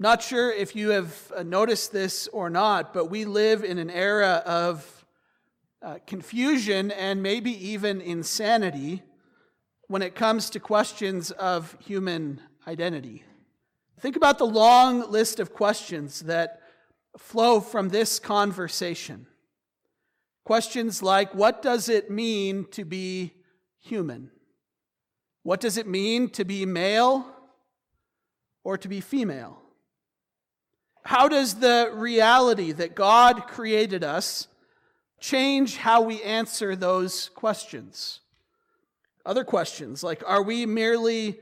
Not sure if you have uh, noticed this or not, but we live in an era of uh, confusion and maybe even insanity when it comes to questions of human identity. Think about the long list of questions that flow from this conversation. Questions like what does it mean to be human? What does it mean to be male or to be female? How does the reality that God created us change how we answer those questions? Other questions like Are we merely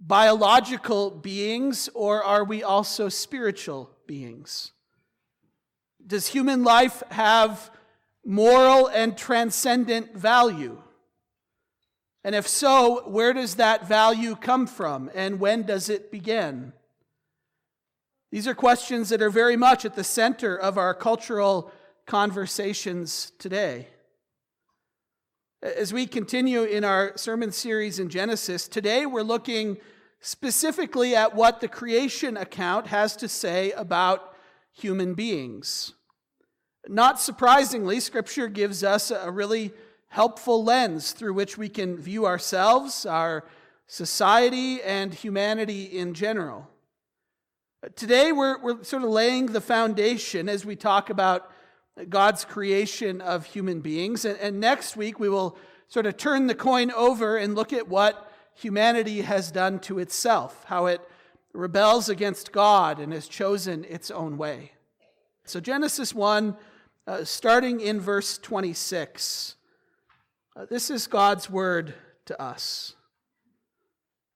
biological beings or are we also spiritual beings? Does human life have moral and transcendent value? And if so, where does that value come from and when does it begin? These are questions that are very much at the center of our cultural conversations today. As we continue in our sermon series in Genesis, today we're looking specifically at what the creation account has to say about human beings. Not surprisingly, Scripture gives us a really helpful lens through which we can view ourselves, our society, and humanity in general. Today, we're, we're sort of laying the foundation as we talk about God's creation of human beings. And, and next week, we will sort of turn the coin over and look at what humanity has done to itself, how it rebels against God and has chosen its own way. So, Genesis 1, uh, starting in verse 26, uh, this is God's word to us.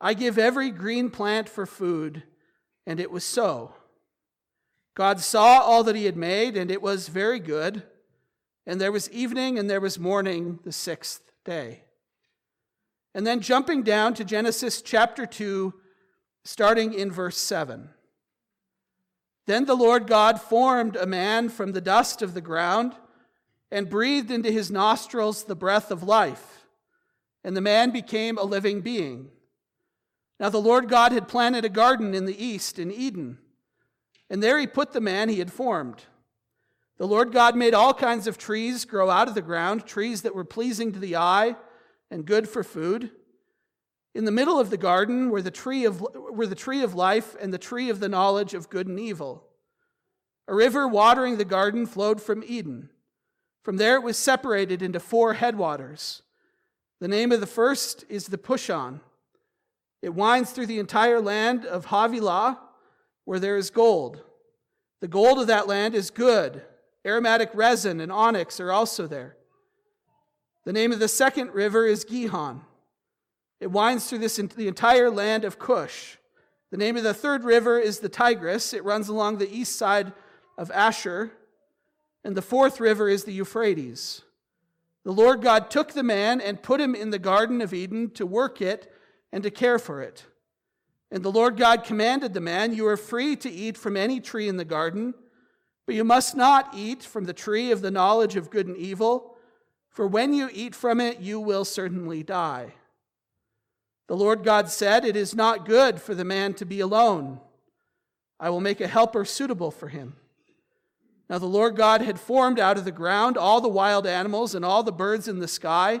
I give every green plant for food. And it was so. God saw all that he had made, and it was very good. And there was evening and there was morning the sixth day. And then jumping down to Genesis chapter 2, starting in verse 7. Then the Lord God formed a man from the dust of the ground and breathed into his nostrils the breath of life, and the man became a living being. Now the Lord God had planted a garden in the east, in Eden, and there he put the man he had formed. The Lord God made all kinds of trees grow out of the ground, trees that were pleasing to the eye and good for food. In the middle of the garden were the tree of, were the tree of life and the tree of the knowledge of good and evil. A river watering the garden flowed from Eden. From there it was separated into four headwaters. The name of the first is the Pishon. It winds through the entire land of Havilah, where there is gold. The gold of that land is good. Aromatic resin and onyx are also there. The name of the second river is Gihon. It winds through this, the entire land of Cush. The name of the third river is the Tigris. It runs along the east side of Ashur. And the fourth river is the Euphrates. The Lord God took the man and put him in the Garden of Eden to work it and to care for it. And the Lord God commanded the man, You are free to eat from any tree in the garden, but you must not eat from the tree of the knowledge of good and evil, for when you eat from it, you will certainly die. The Lord God said, It is not good for the man to be alone. I will make a helper suitable for him. Now the Lord God had formed out of the ground all the wild animals and all the birds in the sky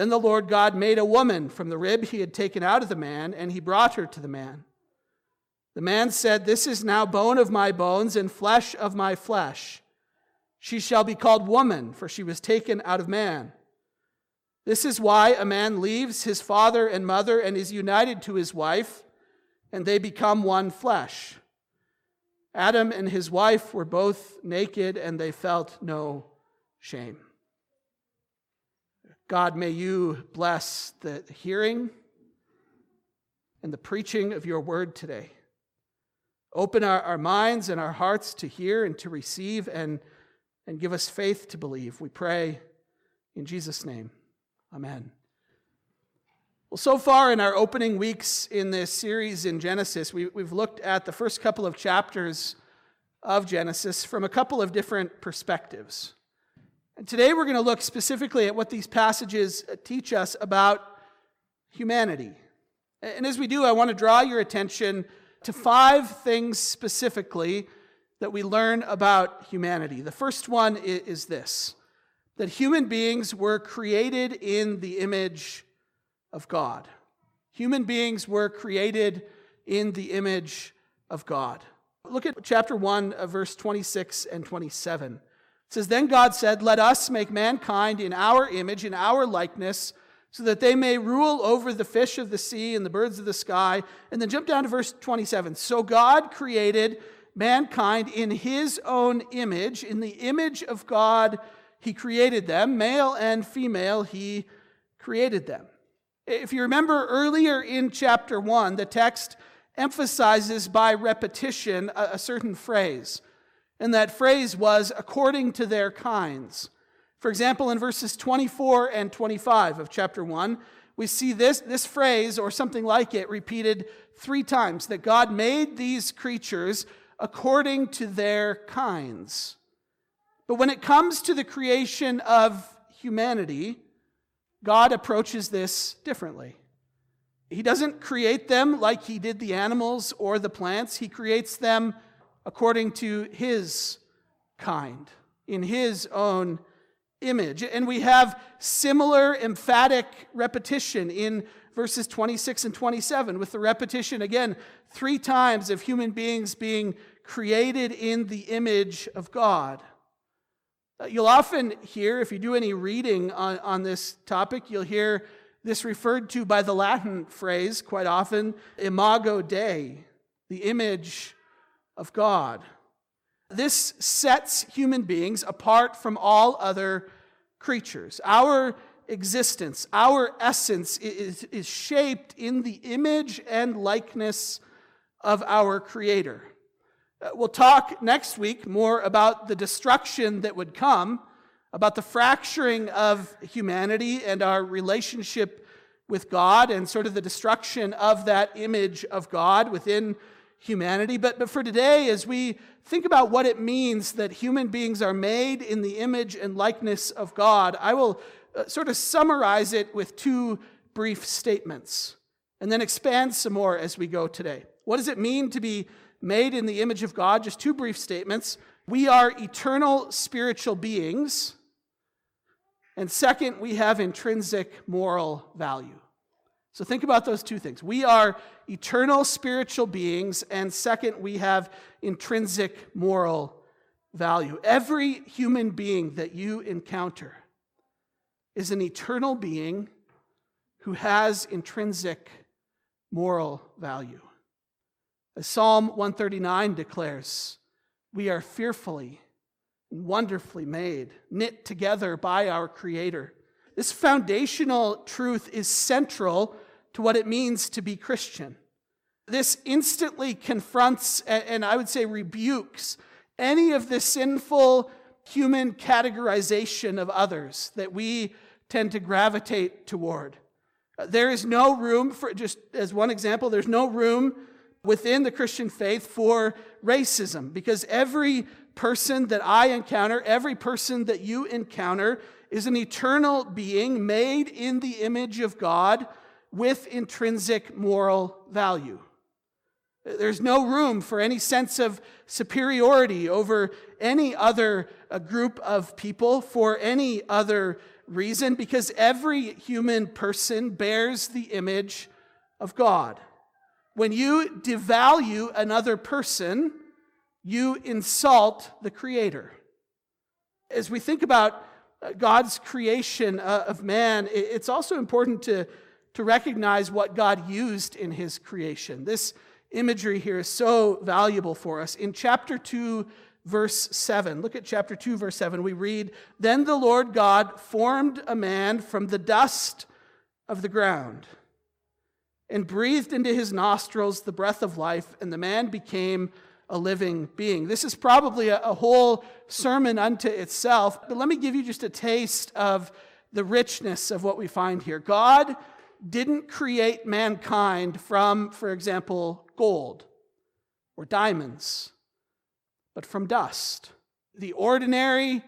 Then the Lord God made a woman from the rib he had taken out of the man, and he brought her to the man. The man said, This is now bone of my bones and flesh of my flesh. She shall be called woman, for she was taken out of man. This is why a man leaves his father and mother and is united to his wife, and they become one flesh. Adam and his wife were both naked, and they felt no shame. God, may you bless the hearing and the preaching of your word today. Open our, our minds and our hearts to hear and to receive and and give us faith to believe. We pray in Jesus' name. Amen. Well, so far in our opening weeks in this series in Genesis, we, have looked at the first couple of chapters of Genesis from a couple of different perspectives. And today we're going to look specifically at what these passages uh, teach us about humanity. And as we do, I want to draw your attention to five things specifically that we learn about humanity. The first one is this that human beings were created in the image of God. Human beings were created in the image of God. Look at chapter 1, uh, verse 26 and 27. It says, Then God said, Let us make mankind in our image, in our likeness, so that they may rule over the fish of the sea and the birds of the sky. And then jump down to verse 27. So God created mankind in his own image. In the image of God, he created them. Male and female, he created them. If you remember earlier in chapter 1, the text emphasizes by repetition a, a certain phrase. And that phrase was according to their kinds. For example, in verses 24 and 25 of chapter 1, we see this, this phrase or something like it repeated three times that God made these creatures according to their kinds. But when it comes to the creation of humanity, God approaches this differently. He doesn't create them like he did the animals or the plants. He creates them according to his kind, in his own image. And we have similar emphatic repetition in verses 26 and 27, with the repetition again three times of human beings being created in the image of God. Uh, you'll often hear, if you do any reading on, on this topic, you'll hear this referred to by the Latin phrase quite often, imago Dei, the image of God. This sets human beings apart from all other creatures. Our existence, our essence is, is shaped in the image and likeness of our Creator. Uh, we'll talk next week more about the destruction that would come, about the fracturing of humanity and our relationship with God, and sort of the destruction of that image of God within humanity. But, but for today, as we think about what it means that human beings are made in the image and likeness of God, I will uh, sort of summarize it with two brief statements and then expand some more as we go today. What does it mean to be made in the image of God. Just two brief statements. We are eternal spiritual beings. And second, we have intrinsic moral value. So think about those two things. We are eternal spiritual beings, and second, we have intrinsic moral value. Every human being that you encounter is an eternal being who has intrinsic moral value. As Psalm 139 declares, we are fearfully and wonderfully made, knit together by our Creator. This foundational truth is central to what it means to be Christian. This instantly confronts and I would say rebukes any of the sinful human categorization of others that we tend to gravitate toward. There is no room for, just as one example, there's no room within the Christian faith for racism because every person that I encounter, every person that you encounter, is an eternal being made in the image of God with intrinsic moral value. There's no room for any sense of superiority over any other uh, group of people for any other reason because every human person bears the image of God. When you devalue another person, you insult the Creator. As we think about God's creation uh, of man, it's also important to, to recognize what God used in his creation. This imagery here is so valuable for us. In chapter 2, verse 7, look at chapter 2, verse 7, we read Then the Lord God formed a man from the dust of the ground and breathed into his nostrils the breath of life, and the man became a living being. This is probably a, a, whole sermon unto itself, but let me give you just a taste of the richness of what we find here. God didn't create mankind from, for example, gold or diamonds, but from dust. The ordinary,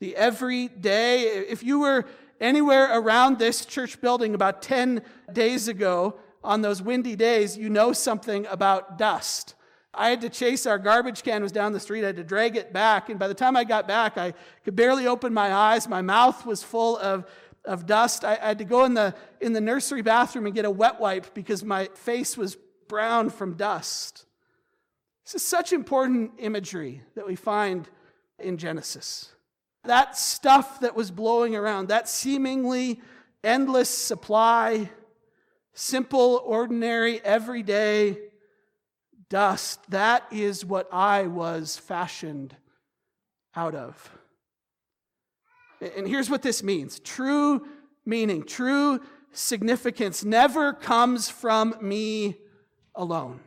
the everyday. If you were anywhere around this church building about 10 days ago on those windy days, you know something about dust. I had to chase our garbage can was down the street. I had to drag it back. And by the time I got back, I could barely open my eyes. My mouth was full of of dust. I, I had to go in the, in the nursery bathroom and get a wet wipe because my face was brown from dust. This is such important imagery that we find in Genesis. That stuff that was blowing around, that seemingly endless supply, simple, ordinary, everyday dust, that is what I was fashioned out of. And here's what this means true meaning, true significance never comes from me alone.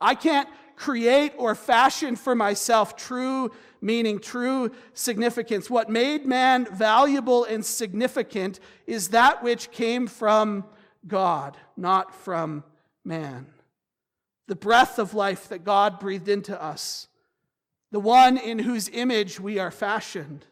I can't create or fashion for myself true meaning, true significance. What made man valuable and significant is that which came from God, not from man. The breath of life that God breathed into us, the one in whose image we are fashioned.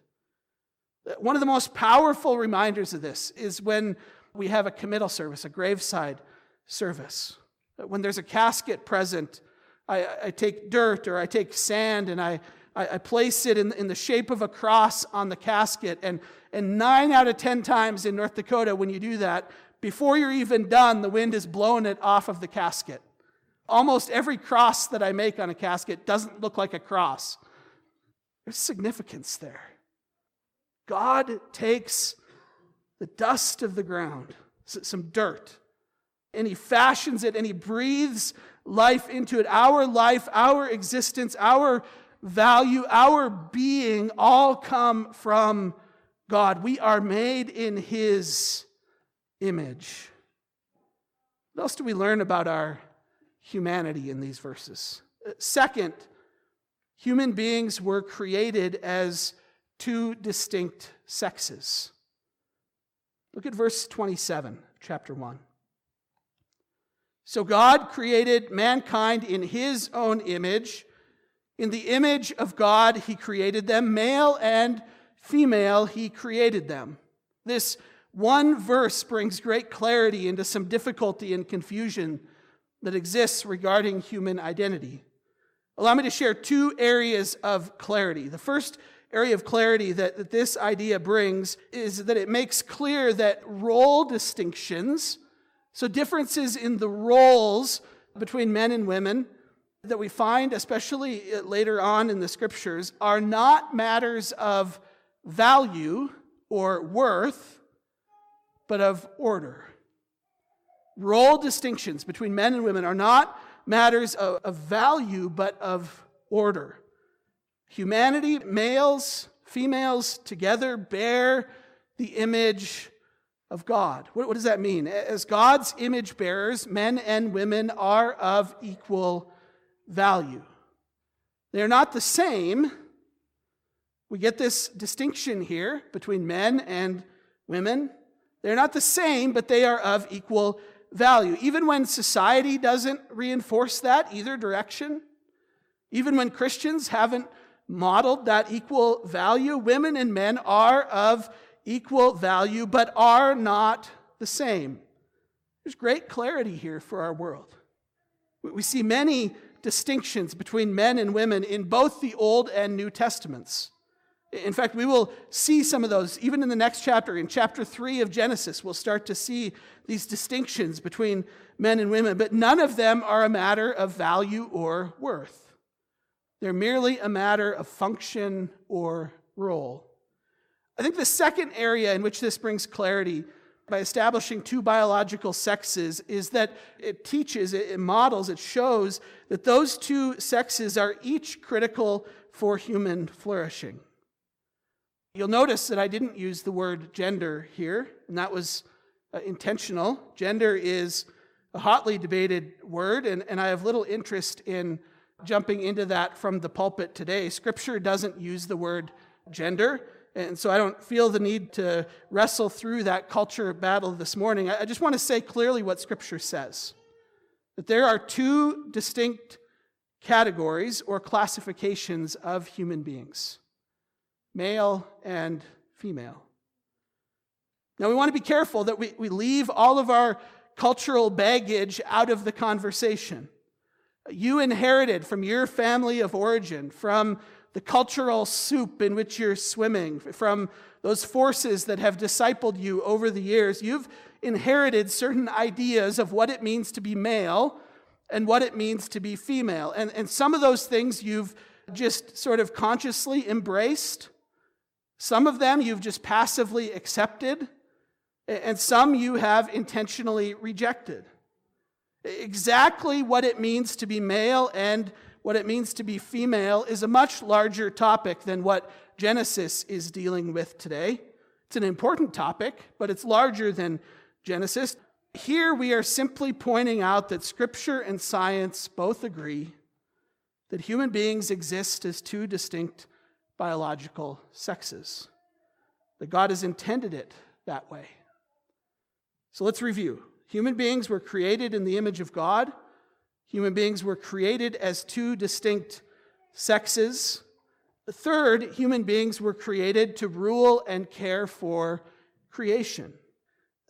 One of the most powerful reminders of this is when we have a committal service, a graveside service. When there's a casket present, I, I take dirt or I take sand and I, I, I place it in, in the shape of a cross on the casket. And, and nine out of 10 times in North Dakota, when you do that, before you're even done, the wind is blowing it off of the casket. Almost every cross that I make on a casket doesn't look like a cross. There's significance there. God takes the dust of the ground, some dirt, and He fashions it and He breathes life into it. Our life, our existence, our value, our being all come from God. We are made in His image. What else do we learn about our humanity in these verses? Uh, second, human beings were created as two distinct sexes. Look at verse 27, chapter 1. So God created mankind in his own image. In the image of God, he created them. Male and female, he created them. This one verse brings great clarity into some difficulty and confusion that exists regarding human identity. Allow me to share two areas of clarity. The first area of clarity that, that this idea brings is that it makes clear that role distinctions, so differences in the roles between men and women that we find, especially later on in the scriptures, are not matters of value or worth, but of order. Role distinctions between men and women are not matters of, of value, but of order. Humanity, males, females together bear the image of God. What, what, does that mean? As God's image bearers, men and women are of equal value. They're not the same. We get this distinction here between men and women. They're not the same, but they are of equal value. Even when society doesn't reinforce that either direction, even when Christians haven't modeled that equal value. Women and men are of equal value, but are not the same. There's great clarity here for our world. We see many distinctions between men and women in both the Old and New Testaments. In fact, we will see some of those even in the next chapter. In chapter 3 of Genesis, we'll start to see these distinctions between men and women, but none of them are a matter of value or worth. They're merely a matter of function or role. I think the second area in which this brings clarity by establishing two biological sexes is that it teaches, it models, it shows that those two sexes are each critical for human flourishing. You'll notice that I didn't use the word gender here, and that was uh, intentional. Gender is a hotly debated word, and, and I have little interest in jumping into that from the pulpit today. Scripture doesn't use the word gender. And so I don't feel the need to wrestle through that culture battle this morning. I just want to say clearly what Scripture says that there are two distinct categories or classifications of human beings male and female. Now, we want to be careful that we, we leave all of our cultural baggage out of the conversation. You inherited from your family of origin, from the cultural soup in which you're swimming, from those forces that have discipled you over the years. You've inherited certain ideas of what it means to be male and what it means to be female. And, and some of those things you've just sort of consciously embraced, some of them you've just passively accepted, and some you have intentionally rejected. Exactly what it means to be male and what it means to be female is a much larger topic than what Genesis is dealing with today. It's an important topic, but it's larger than Genesis. Here we are simply pointing out that Scripture and science both agree that human beings exist as two distinct biological sexes, that God has intended it that way. So let's review. Human beings were created in the image of God. Human beings were created as two distinct sexes. Third, human beings were created to rule and care for creation.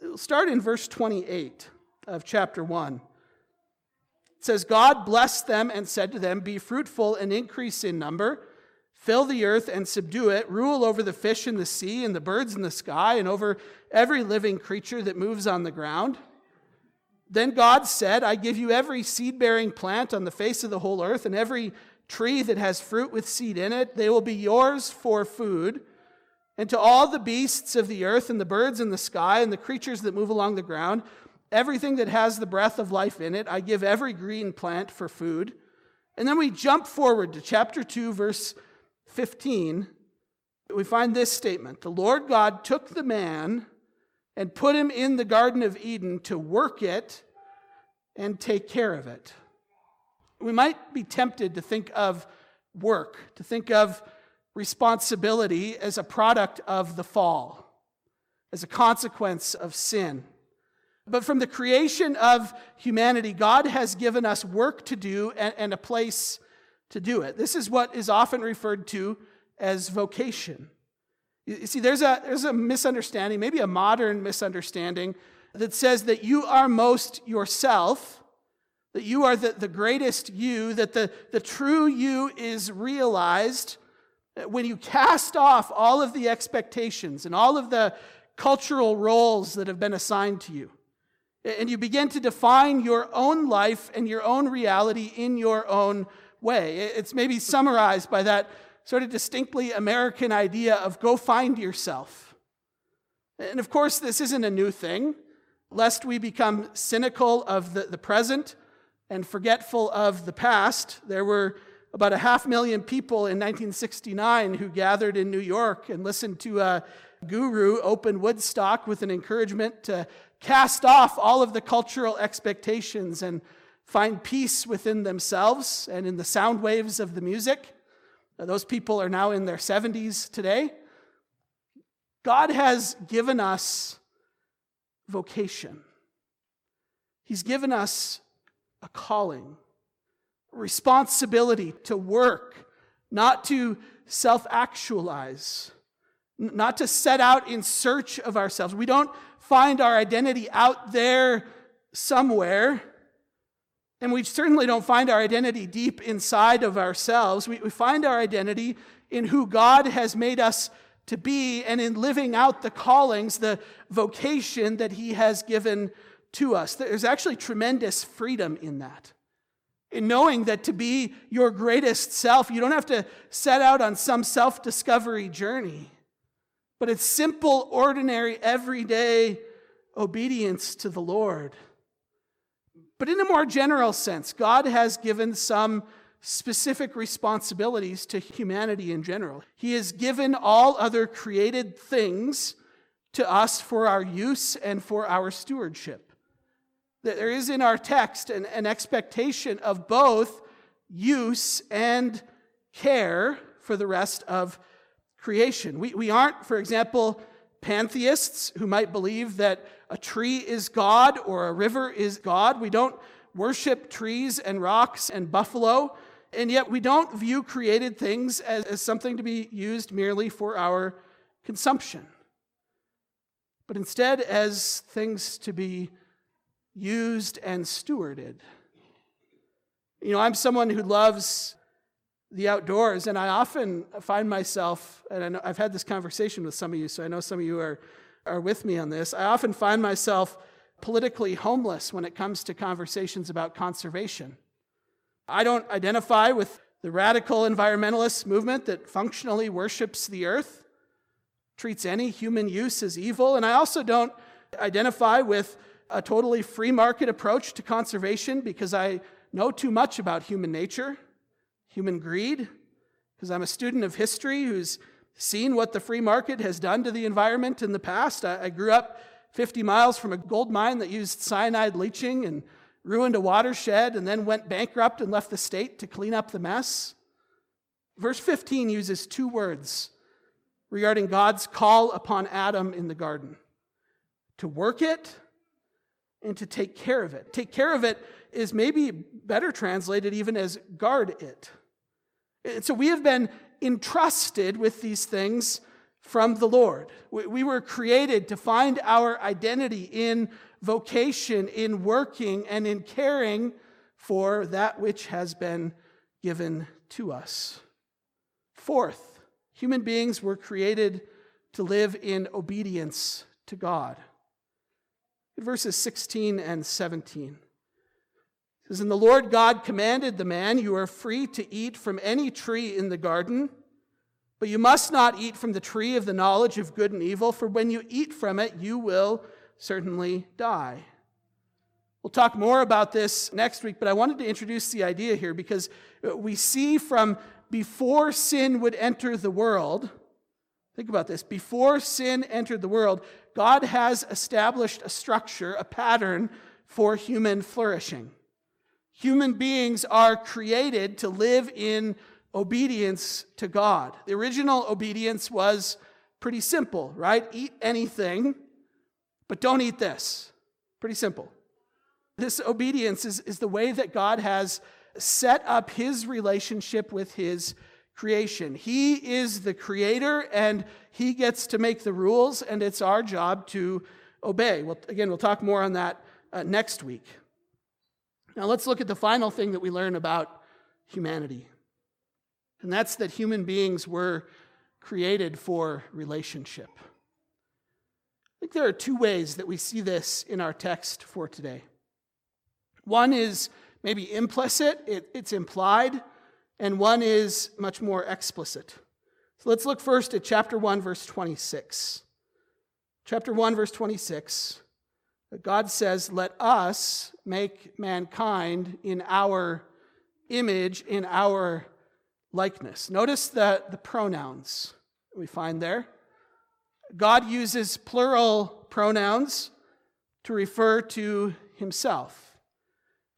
We'll start in verse 28 of chapter 1. It says, God blessed them and said to them, Be fruitful and increase in number, fill the earth and subdue it, rule over the fish in the sea and the birds in the sky, and over every living creature that moves on the ground. Then God said, I give you every seed bearing plant on the face of the whole earth, and every tree that has fruit with seed in it. They will be yours for food. And to all the beasts of the earth, and the birds in the sky, and the creatures that move along the ground, everything that has the breath of life in it, I give every green plant for food. And then we jump forward to chapter 2, verse 15. We find this statement The Lord God took the man and put him in the Garden of Eden to work it and take care of it. We might be tempted to think of work, to think of responsibility as a product of the fall, as a consequence of sin. But from the creation of humanity, God has given us work to do and, a place to do it. This is what is often referred to as vocation. You see, there's a, there's a misunderstanding, maybe a modern misunderstanding, that says that you are most yourself, that you are the, the greatest you, that the, the true you is realized when you cast off all of the expectations and all of the cultural roles that have been assigned to you. And you begin to define your own life and your own reality in your own way. It's maybe summarized by that sort of distinctly American idea of go find yourself. And of course, this isn't a new thing, lest we become cynical of the, the present and forgetful of the past. There were about a half million people in 1969 who gathered in New York and listened to a guru open Woodstock with an encouragement to cast off all of the cultural expectations and find peace within themselves and in the sound waves of the music. Those people are now in their 70s today. God has given us vocation. He's given us a calling, responsibility to work not to self actualize, not to set out in search of ourselves. We don't find our identity out there somewhere. And we certainly don't find our identity deep inside of ourselves. We, we find our identity in who God has made us to be and in living out the callings, the vocation that He has given to us. There's actually tremendous freedom in that. In knowing that to be your greatest self, you don't have to set out on some self discovery journey, but it's simple, ordinary, everyday obedience to the Lord. But in a more general sense, God has given some specific responsibilities to humanity in general. He has given all other created things to us for our use and for our stewardship. There is in our text an, an expectation of both use and care for the rest of creation. We, we aren't, for example, pantheists who might believe that a tree is God or a river is God. We don't worship trees and rocks and buffalo. And yet, we don't view created things as, as something to be used merely for our consumption, but instead as things to be used and stewarded. You know, I'm someone who loves the outdoors, and I often find myself, and I have had this conversation with some of you, so I know some of you are, are with me on this. I often find myself politically homeless when it comes to conversations about conservation. I don't identify with the radical environmentalist movement that functionally worships the earth, treats any human use as evil, and I also don't identify with a totally free market approach to conservation because I know too much about human nature, human greed, because I'm a student of history who's seen what the free market has done to the environment in the past. I, grew up 50 miles from a gold mine that used cyanide leaching and ruined a watershed, and then went bankrupt and left the state to clean up the mess. Verse 15 uses two words regarding God's call upon Adam in the garden to work it and to take care of it. Take care of it is maybe better translated even as guard it. And so we have been entrusted with these things from the Lord. We were created to find our identity in vocation in working and in caring for that which has been given to us. Fourth, human beings were created to live in obedience to God. Verses 16 and 17 says, And the Lord God commanded the man, You are free to eat from any tree in the garden, but you must not eat from the tree of the knowledge of good and evil, for when you eat from it, you will certainly die. We'll talk more about this next week, but I wanted to introduce the idea here because we see from before sin would enter the world, think about this, before sin entered the world, God has established a structure, a pattern for human flourishing. Human beings are created to live in obedience to God. The original obedience was pretty simple, right? Eat anything but don't eat this. Pretty simple. This obedience is, is the way that God has set up his relationship with his creation. He is the creator and he gets to make the rules, and it's our job to obey. Well, again, we'll talk more on that uh, next week. Now, let's look at the final thing that we learn about humanity, and that's that human beings were created for relationship I think there are two ways that we see this in our text for today. One is maybe implicit, it, it's implied, and one is much more explicit. So let's look first at chapter 1, verse 26. Chapter 1, verse 26. God says, Let us make mankind in our image, in our likeness. Notice the, the pronouns we find there. God uses plural pronouns to refer to himself.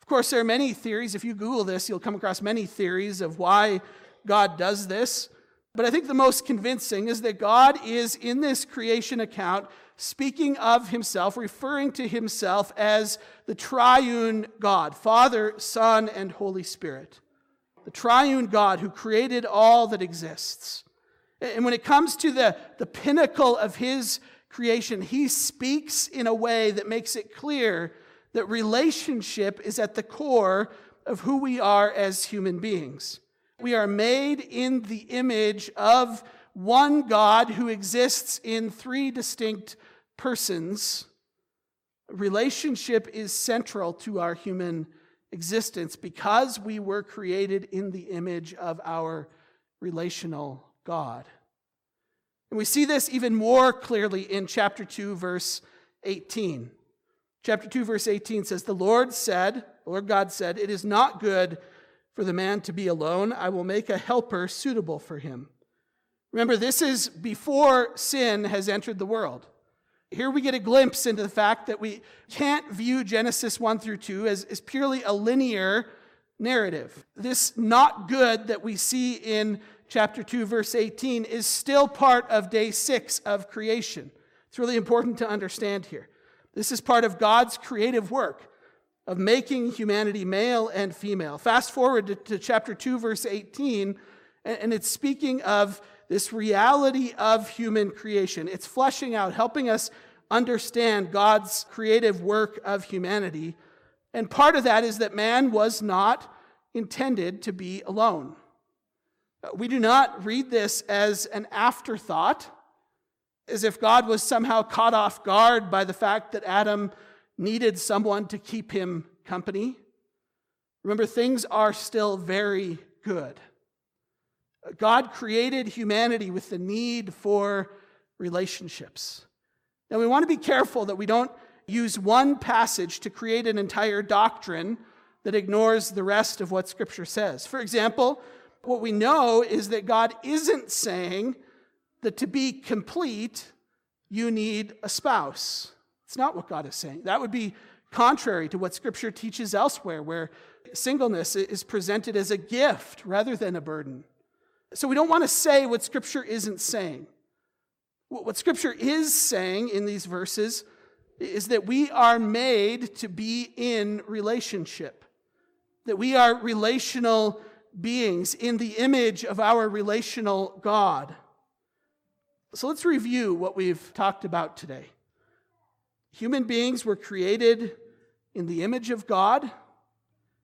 Of course, there are many theories. If you Google this, you'll come across many theories of why God does this. But I think the most convincing is that God is in this creation account speaking of himself, referring to himself as the triune God Father, Son, and Holy Spirit. the triune God who created all that exists. And when it comes to the, the pinnacle of his creation, he speaks in a way that makes it clear that relationship is at the core of who we are as human beings. We are made in the image of one God who exists in three distinct persons. Relationship is central to our human existence because we were created in the image of our relational God. And we see this even more clearly in chapter 2, verse 18. Chapter 2, verse 18 says, The Lord said, Lord God said, It is not good for the man to be alone. I will make a helper suitable for him. Remember, this is before sin has entered the world. Here we get a glimpse into the fact that we can't view Genesis 1 through 2 as, as purely a linear narrative. This not good that we see in chapter 2, verse 18, is still part of day six of creation. It's really important to understand here. This is part of God's creative work of making humanity male and female. Fast forward to, to chapter 2, verse 18, and, and it's speaking of this reality of human creation. It's fleshing out, helping us understand God's creative work of humanity. And part of that is that man was not intended to be alone. Uh, we do not read this as an afterthought, as if God was somehow caught off guard by the fact that Adam needed someone to keep him company. Remember, things are still very good. God created humanity with the need for relationships. Now, we want to be careful that we don't use one passage to create an entire doctrine that ignores the rest of what Scripture says. For example, what we know is that God isn't saying that to be complete, you need a spouse. It's not what God is saying. That would be contrary to what Scripture teaches elsewhere, where singleness is presented as a gift rather than a burden. So we don't want to say what Scripture isn't saying. What Scripture is saying in these verses is that we are made to be in relationship, that we are relational beings in the image of our relational God. So let's review what we've talked about today. Human beings were created in the image of God.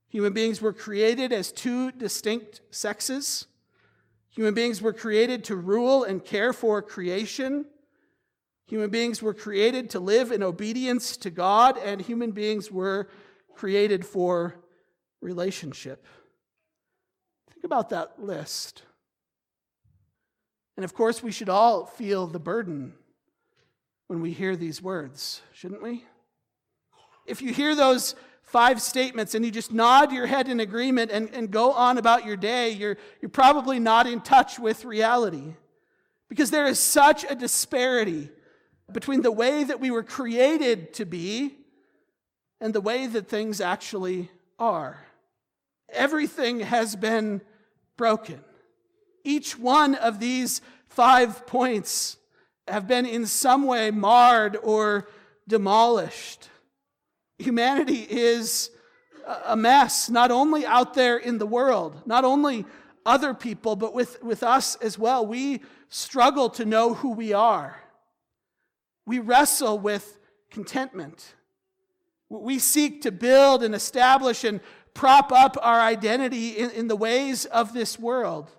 Human beings were created as two distinct sexes. Human beings were created to rule and care for creation. Human beings were created to live in obedience to God, and human beings were created for relationship. Think about that list. And of course, we should all feel the burden when we hear these words, shouldn't we? If you hear those five statements and you just nod your head in agreement and, and go on about your day, you're, you're probably not in touch with reality. Because there is such a disparity between the way that we were created to be and the way that things actually are. Everything has been broken. Each one of these five points have been in some way marred or demolished. Humanity is a mess, not only out there in the world, not only other people, but with, with us as well. We struggle to know who we are. We wrestle with contentment. We seek to build and establish and prop up our identity in, in the ways of this world.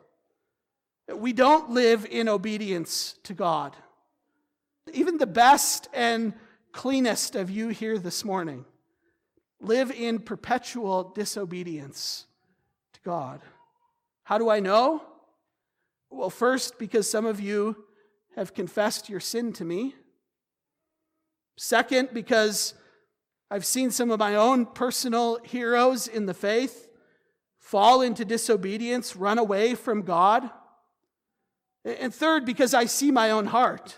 We don't live in obedience to God. Even the best and cleanest of you here this morning live in perpetual disobedience to God. How do I know? Well, first, because some of you have confessed your sin to me. Second, because I've seen some of my own personal heroes in the faith fall into disobedience, run away from God. And third, because I see my own heart.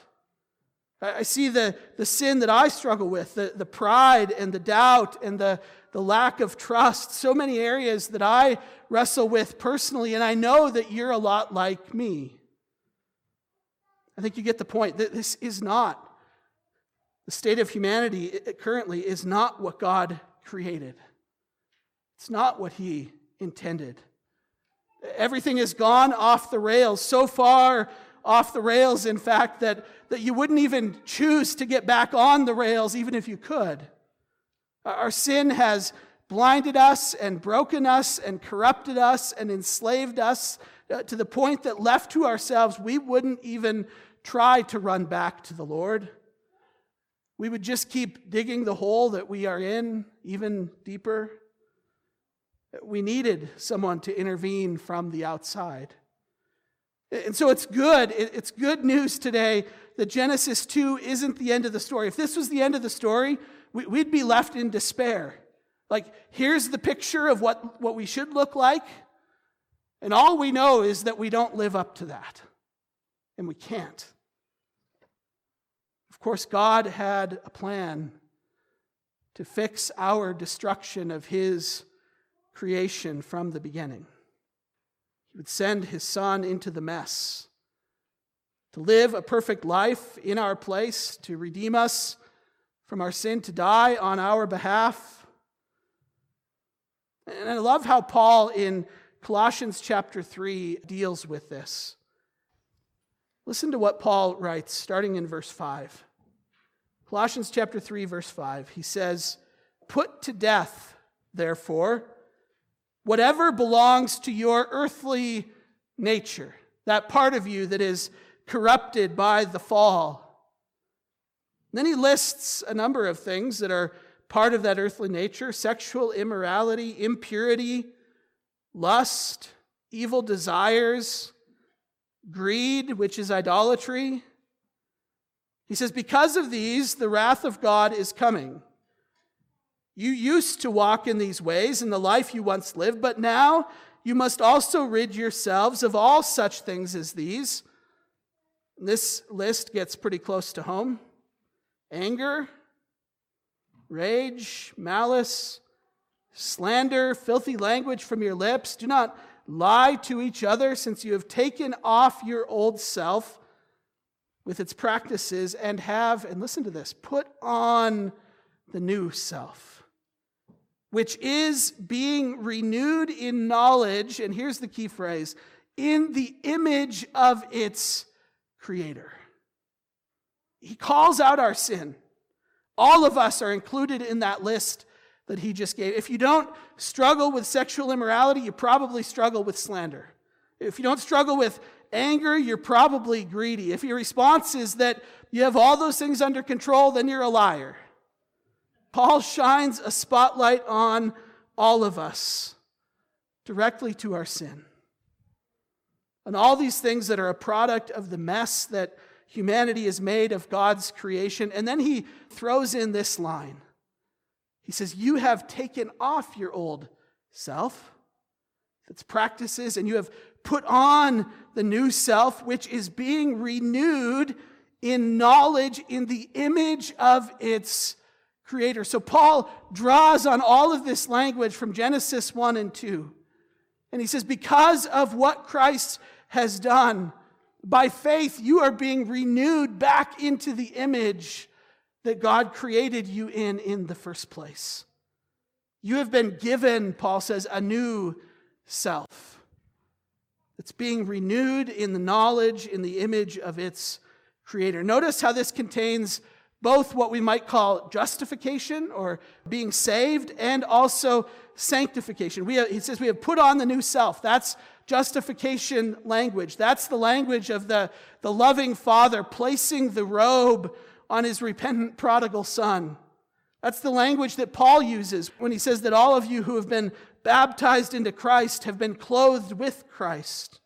I see the, the sin that I struggle with, the, the pride and the doubt and the, the lack of trust, so many areas that I wrestle with personally, and I know that you're a lot like me. I think you get the point that this is not the state of humanity currently is not what God created, it's not what He intended. Everything has gone off the rails, so far off the rails, in fact, that, that you wouldn't even choose to get back on the rails, even if you could. Our sin has blinded us and broken us and corrupted us and enslaved us uh, to the point that left to ourselves, we wouldn't even try to run back to the Lord. We would just keep digging the hole that we are in even deeper. We needed someone to intervene from the outside. And so it's good. It's good news today that Genesis 2 isn't the end of the story. If this was the end of the story, we'd be left in despair. Like, here's the picture of what, what we should look like. And all we know is that we don't live up to that. And we can't. Of course, God had a plan to fix our destruction of His creation from the beginning. He would send His Son into the mess to live a perfect life in our place, to redeem us from our sin, to die on our behalf. And I love how Paul in Colossians chapter 3 deals with this. Listen to what Paul writes, starting in verse 5. Colossians chapter 3, verse 5. He says, Put to death, therefore, whatever belongs to your earthly nature, that part of you that is corrupted by the fall. Then he lists a number of things that are part of that earthly nature sexual immorality, impurity, lust, evil desires, greed, which is idolatry. He says, Because of these, the wrath of God is coming. You used to walk in these ways in the life you once lived, but now you must also rid yourselves of all such things as these. This list gets pretty close to home anger, rage, malice, slander, filthy language from your lips. Do not lie to each other, since you have taken off your old self with its practices and have, and listen to this, put on the new self, which is being renewed in knowledge, and here's the key phrase in the image of its creator. He calls out our sin. All of us are included in that list that he just gave. If you don't struggle with sexual immorality, you probably struggle with slander. If you don't struggle with anger, you're probably greedy. If your response is that you have all those things under control, then you're a liar. Paul shines a spotlight on all of us directly to our sin. And all these things that are a product of the mess that humanity has made of God's creation. And then he throws in this line he says, You have taken off your old self, its practices, and you have put on the new self, which is being renewed in knowledge in the image of its creator. So Paul draws on all of this language from Genesis 1 and 2. And he says, Because of what Christ has done, by faith, you are being renewed back into the image that God created you in in the first place. You have been given, Paul says, a new self that's being renewed in the knowledge, in the image of its creator. Notice how this contains both what we might call justification or being saved and also sanctification. We he says we have put on the new self. That's justification language. That's the language of the, the loving father placing the robe on his repentant prodigal son. That's the language that Paul uses when he says that all of you who have been baptized into Christ have been clothed with Christ.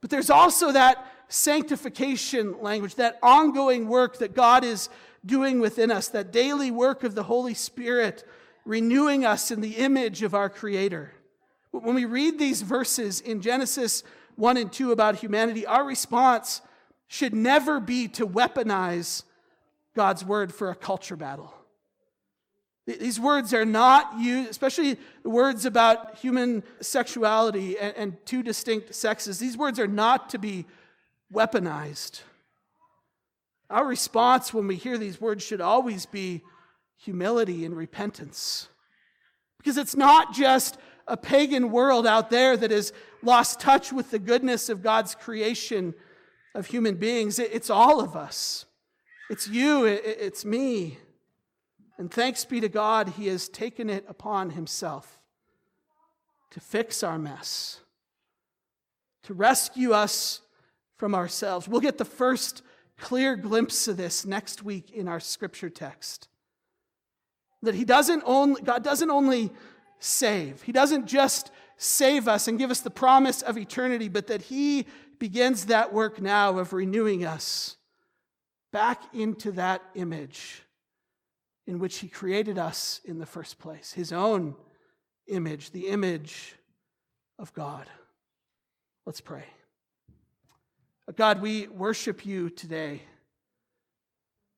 But there's also that sanctification language, that ongoing work that God is doing within us, that daily work of the Holy Spirit renewing us in the image of our Creator. When we read these verses in Genesis 1 and 2 about humanity, our response should never be to weaponize God's word for a culture battle. These words are not used, especially the words about human sexuality and, and, two distinct sexes, these words are not to be weaponized. Our response when we hear these words should always be humility and repentance. Because it's not just a pagan world out there that has lost touch with the goodness of God's creation of human beings. It's all of us. It's you, it's me. And thanks be to God, He has taken it upon Himself to fix our mess, to rescue us from ourselves. We'll get the first clear glimpse of this next week in our scripture text. That He doesn't only, God doesn't only save, He doesn't just save us and give us the promise of eternity, but that He begins that work now of renewing us back into that image in which He created us in the first place, His own image, the image of God. Let's pray. God, we worship you today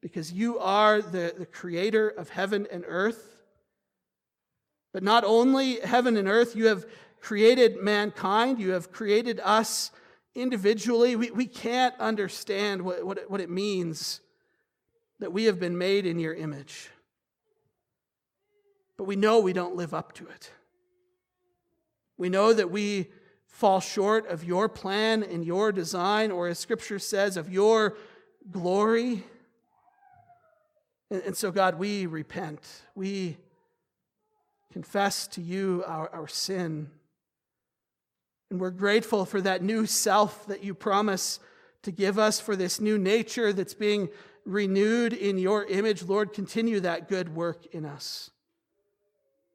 because you are the, the creator of heaven and earth. But not only heaven and earth, you have created mankind, you have created us individually. We, we can't understand what, what, it, what it means that we have been made in your image. But we know we don't live up to it. We know that we fall short of your plan and your design, or as Scripture says, of your glory. And, and so, God, we repent. We confess to you our, our sin. And we're grateful for that new self that you promise to give us, for this new nature that's being renewed in your image. Lord, continue that good work in us.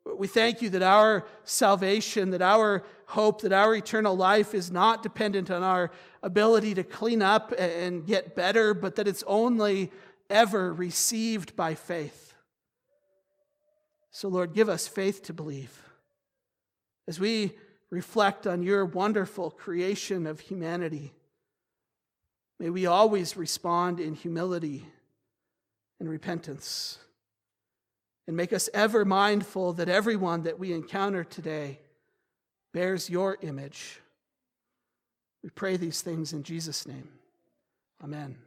We thank you that our salvation, that our hope, that our eternal life is not dependent on our ability to clean up and get better, but that it's only ever received by faith. So, Lord, give us faith to believe. As we reflect on your wonderful creation of humanity, may we always respond in humility and repentance and make us ever mindful that everyone that we encounter today bears your image. We pray these things in Jesus' name. Amen.